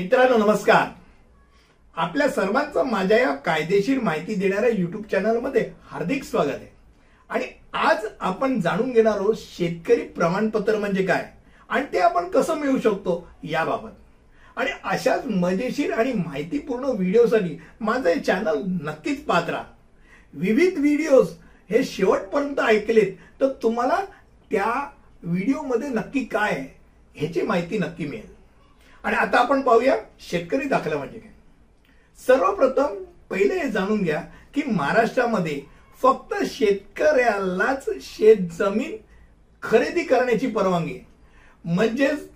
मित्रांनो नमस्कार. आपल्या सर्वांचं माझ्या या कायदेशीर माहिती देणाऱ्या युट्यूब चॅनलमध्ये हार्दिक स्वागत आहे. आणि आज आपण जाणून घेणार आहोत शेतकरी प्रमाणपत्र म्हणजे काय आणि ते आपण कसं मिळवू शकतो याबाबत. आणि अशाच मजेशीर आणि माहितीपूर्ण व्हिडिओसाठी माझं हे चॅनल नक्कीच पाहत राहा. विविध व्हिडिओज हे शेवटपर्यंत ऐकलेत तर तुम्हाला त्या व्हिडिओमध्ये नक्की काय ह्याची माहिती नक्की मिळेल. आणि आता आपण पाहूया शेतकरी दाखला म्हणजे काय. सर्वप्रथम पहिले हे जाणून घ्या की महाराष्ट्रामध्ये फक्त शेतकऱ्यालाच शेत जमीन खरेदी करण्याची परवानगी आहे. म्हणजेच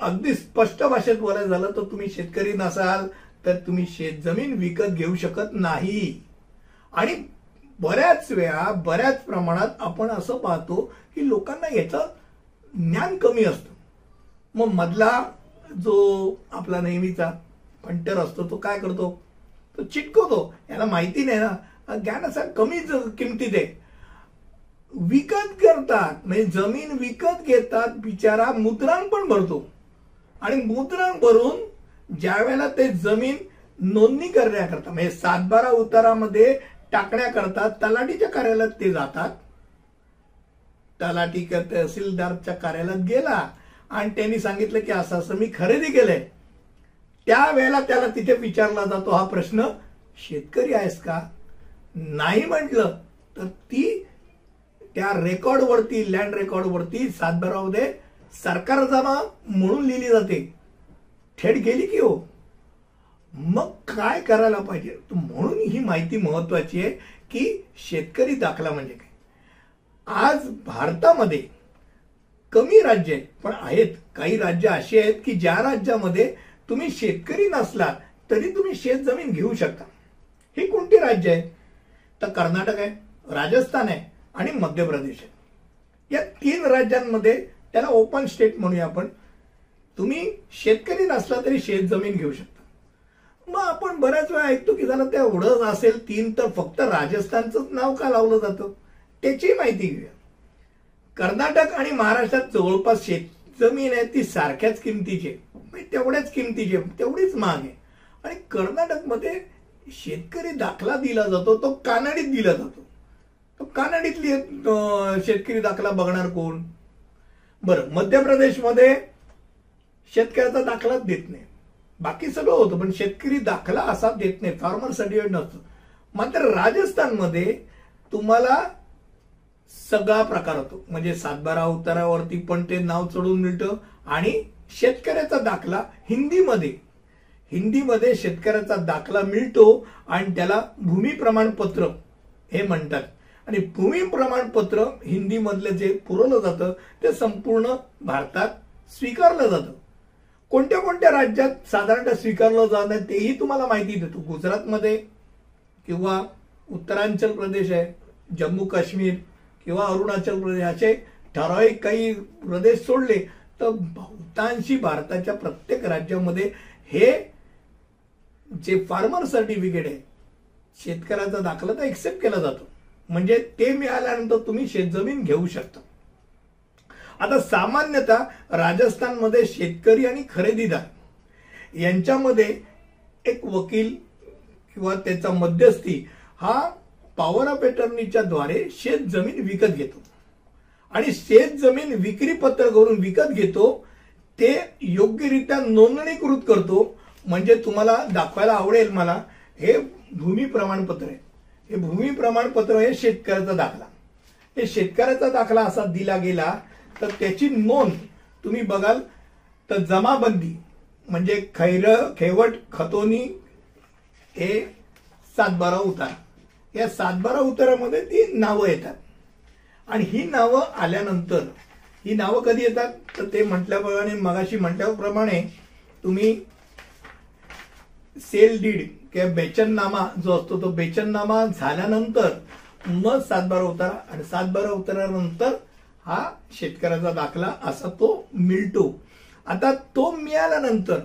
अगदी स्पष्ट भाषेत बोलायचं झालं तर तुम्ही शेतकरी नसाल तर तुम्ही शेत जमीन विकत घेऊ शकत नाही. आणि बऱ्याच वेळा बऱ्याच प्रमाणात आपण असं पाहतो की लोकांना याचं ज्ञान कमी असतं. मग मधला जो आपला नेहमीचा फंटर असतो तो काय करतो? तो चिटकवतो. याला माहिती नाही ना. ज्ञान असा कमीच किमतीत आहे. विकत करतात म्हणजे जमीन विकत घेतात बिचारा मुद्रांक पण भरतो. आणि मुद्रांक भरून ज्या वेळेला ते जमीन नोंदणी करण्याकरता म्हणजे सातबारा उतारामध्ये टाकण्याकरता तलाठीच्या कार्यालयात ते जातात. तलाठी तहसीलदारच्या कार्यालयात गेला आणि त्यांनी सांगितलं की असं असं मी खरेदी केलंय. त्यावेळेला त्याला तिथे विचारला जातो हा प्रश्न शेतकरी आहेस का? नाही म्हटलं तर ती त्या रेकॉर्डवरती लँड रेकॉर्डवरती सातबारामध्ये सरकार जमा म्हणून लिहिली जाते. थेट गेली की हो. मग काय करायला पाहिजे? म्हणून ही माहिती महत्वाची आहे की शेतकरी दाखला म्हणजे काय? आज भारतामध्ये कमी राज्य आहेत. पण आहेत. काही राज्य अशी आहेत की ज्या राज्यामध्ये तुम्ही शेतकरी नसला तरी तुम्ही शेत जमीन घेऊ शकता. ही कोणती राज्य आहे? तर कर्नाटक आहे राजस्थान आहे आणि मध्य प्रदेश आहे. या तीन राज्यांमध्ये त्याला ओपन स्टेट म्हणूया आपण. तुम्ही शेतकरी नसला तरी शेत जमीन घेऊ शकता. मग आपण बऱ्याच वेळा ऐकतो की झालं त्या एवढंच असेल तीन तर फक्त राजस्थानचंच नाव का लावलं जातं? त्याची माहिती घेऊया. कर्नाटक आणि महाराष्ट्रात जवळपास शेत जमीन आहे ती सारख्याच किमतीची आहे. म्हणजे तेवढ्याच किमतीची आहे, तेवढीच महाग आहे. आणि कर्नाटकमध्ये शेतकरी दाखला दिला जातो तो कानडीत दिला जातो. तो कानडीतली शेतकरी दाखला बघणार कोण? बरं मध्य प्रदेशमध्ये शेतकऱ्याचा दाखलाच देत नाही. बाकी सगळं होतं पण शेतकरी दाखला असा देत नाही. फार्मर सर्टिफिकेट नसतो. मात्र राजस्थानमध्ये तुम्हाला सगळा प्रकार होतो. म्हणजे सातबारा उतारावरती पण ते नाव चढून मिळतं आणि शेतकऱ्याचा दाखला हिंदीमध्ये. हिंदीमध्ये शेतकऱ्याचा दाखला मिळतो आणि त्याला भूमी प्रमाणपत्र हे म्हणतात. आणि भूमी प्रमाणपत्र हिंदीमधलं जे पुरवलं जातं ते संपूर्ण भारतात स्वीकारलं जातं. कोणत्या कोणत्या राज्यात साधारणतः स्वीकारलं जात नाही तेही तुम्हाला माहिती देतो. गुजरातमध्ये किंवा उत्तरांचल प्रदेश आहे जम्मू काश्मीर किंवा अरुणाचल प्रदेश असे ठराविक काही प्रदेश सोडले तर बहुतांशी भारताच्या प्रत्येक राज्यामध्ये हे जे फार्मर सर्टिफिकेट आहे शेतकऱ्याचा दाखला तर एक्सेप्ट केला जातो. म्हणजे ते मिळाल्यानंतर तुम्ही शेतजमीन घेऊ शकता. आता सामान्यतः राजस्थानमध्ये शेतकरी आणि खरेदीदार यांच्यामध्ये एक वकील किंवा त्याचा मध्यस्थी हा पॉवर ऑफ अटर्नीच्या द्वारे शेत जमीन विकत घेतो. आणि शेत जमीन विक्री पत्र करून विकत घेतो ते योग्यरित्या नोंदणीकृत करतो. म्हणजे तुम्हाला दाखवायला आवडेल मला हे भूमी प्रमाणपत्र आहे. हे भूमी प्रमाणपत्र हे शेतकऱ्याचा दाखला. हे शेतकऱ्याचा दाखला असा दिला गेला तर त्याची नोंद तुम्ही बघाल तर जमाबंदी म्हणजे खैर खेवट खतोनी हे सातबारा उतार. या सातबारा उतारामध्ये ती नावं येतात. आणि ही नावं आल्यानंतर ही नावं कधी येतात? तर ते म्हटल्याप्रमाणे मगाशी म्हटल्याप्रमाणे तुम्ही सेल डीड किंवा बेचननामा जो असतो तो बेचननामा झाल्यानंतर मग सातबारा उतारा आणि सातबारा उतारानंतर हा शेतकऱ्याचा दाखला असा तो मिळतो. आता तो मिळाल्यानंतर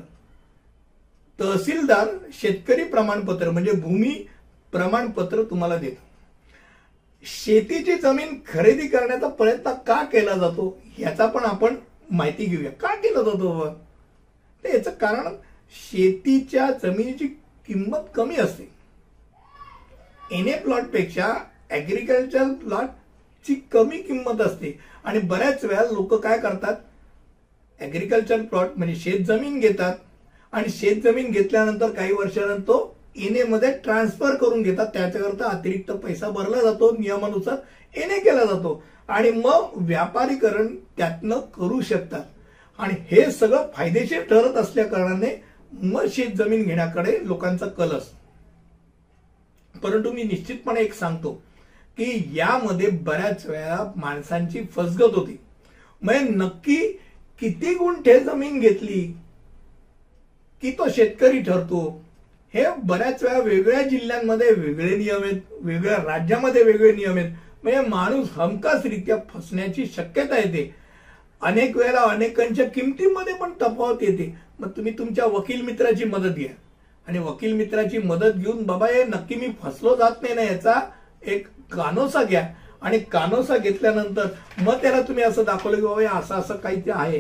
तहसीलदार शेतकरी प्रमाणपत्र म्हणजे भूमी प्रमाणपत्र तुम्हाला देतो. शेतीची जमीन खरेदी करण्याचा प्रयत्न का केला जातो याचा पण आपण माहिती घेऊया. का केला जातो तर याचं कारण शेतीच्या जमिनीची किंमत कमी असते. एन ए प्लॉटपेक्षा ऍग्रिकल्चर प्लॉटची कमी किंमत असते. आणि बऱ्याच वेळा लोक काय करतात? ऍग्रिकल्चर प्लॉट म्हणजे शेत जमीन घेतात. आणि शेत जमीन घेतल्यानंतर काही वर्षानंतर तो एनमध्ये ट्रान्सफर करून घेतात. त्याच्याकरता अतिरिक्त पैसा भरला जातो. नियमानुसार एन ए केला जातो. आणि मग व्यापारीकरण त्यातनं करू शकतात. आणि हे सगळं फायदेशीर ठरत असल्या कारणाने मग शेत जमीन घेण्याकडे लोकांचा कलस परंतु मी निश्चितपणे एक सांगतो की यामध्ये बऱ्याच वेळा माणसांची फसगत होती. म्हणजे नक्की किती गुंठे जमीन घेतली की तो शेतकरी ठरतो? हे बऱ्याच वेळा वेगळ्या जिल्ह्यांमध्ये वेगळे नियम आहेत वेगळ्या राज्यामध्ये वेगळे नियम आहेत. म्हणजे माणूस हमखासरित्या फसण्याची शक्यता येते. अनेक वेळेला अनेकांच्या किमतीमध्ये पण तफावत येते. मग तुम्ही तुमच्या वकील मित्राची मदत घ्या. आणि वकील मित्राची मदत घेऊन बाबा हे नक्की मी फसलो जात नाही ना याचा एक कानोसा घ्या. आणि कानोसा घेतल्यानंतर मग त्याला तुम्ही असं दाखवलं की बाबा असं असं काहीतरी आहे.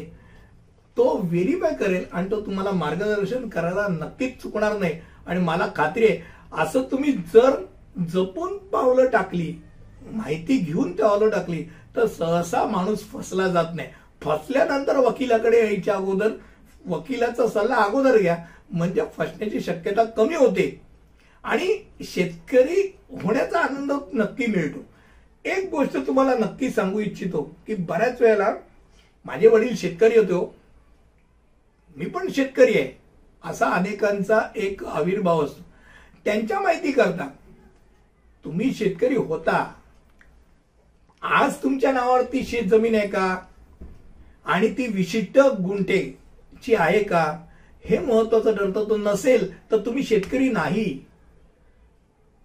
तो व्हेरीफाय करेल आणि तो तुम्हाला मार्गदर्शन करायला नक्कीच चुकणार नाही. आणि मला खात्री आहे असं तुम्ही जर जपून पावलं टाकली माहिती घेऊन पावलं टाकली तर सहसा माणूस फसला जात नाही. फसल्यानंतर वकिलाकडे यायच्या अगोदर वकिलाचा सल्ला अगोदर घ्या. म्हणजे फसण्याची शक्यता कमी होते. आणि शेतकरी होण्याचा आनंद नक्की मिळतो. एक गोष्ट तुम्हाला नक्की सांगू इच्छितो की बऱ्याच वेळेला माझे वडील शेतकरी होतो हो. मी पण शेतकरी आहे. असा अनेकांचा एक आविर्भाव असतो. त्यांच्या माहिती करता. तुम्ही शेतकरी होता. आज तुमच्या नावावरती शेत जमीन आहे का? आणि ती विशिष्ट गुंठेची आहे का? हे महत्वाचं ठरतं तो नसेल तर तुम्ही शेतकरी नाही.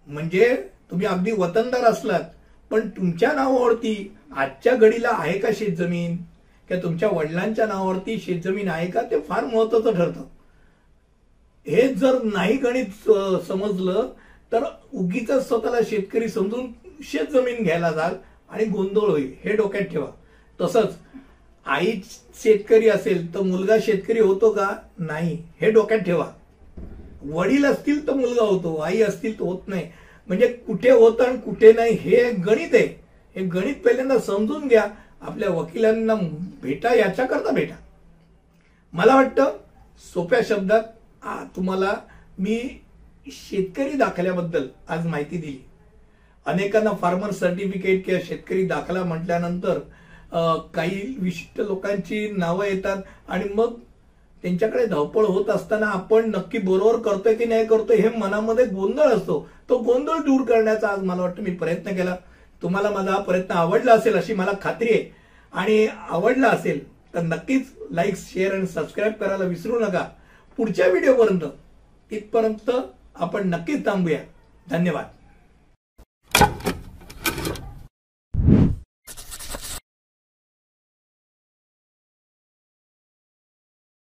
म्हणजे तुम्ही अगदी वतनदार असलात पण तुमच्या नावावरती आजच्या घडीला आहे का शेतजमीन किंवा तुमच्या वडिलांच्या नावावरती शेतजमीन आहे का? ते फार महत्वाचं ठरतं. हे जर नाही गणित समजलं तर उगीच स्वतःला शेतकरी समजून शेतजमीन घ्यायला जाल आणि गोंधळ होईल हे डोक्यात ठेवा. तसंच आई शेतकरी असेल तर मुलगा शेतकरी होतो का? नाही हे डोक्यात ठेवा. वडील असतील तर मुलगा होतो आई असतील तर होत नाही. म्हणजे कुठे होतं आणि कुठे नाही हे गणित आहे. हे गणित पहिल्यांदा समजून घ्या. आपल्या वकिलांना भेटा याच्याकरता भेटा. मला वाटतं सोप्या शब्दात तुम्हाला मी शेतकरी दाखल्याबद्दल आज माहिती दिली. अनेकांना फार्मर सर्टिफिकेट किंवा शेतकरी दाखला म्हटल्यानंतर काही विशिष्ट लोकांची नावं येतात आणि मग त्यांच्याकडे धावपळ होत असताना आपण नक्की बरोबर करतोय की नाही करतोय हे मनामध्ये गोंधळ असतो. तो गोंधळ दूर करण्याचा आज मला वाटतं मी प्रयत्न केला. तुम्हाला माझा हा प्रयत्न आवडला असेल अशी मला खात्री आहे. आणि आवडला असेल तर नक्कीच लाईक शेअर आणि सबस्क्राईब करायला विसरू नका. पुढच्या व्हिडिओपर्यंत इथपर्यंत आपण नक्कीच थांबूया. धन्यवाद.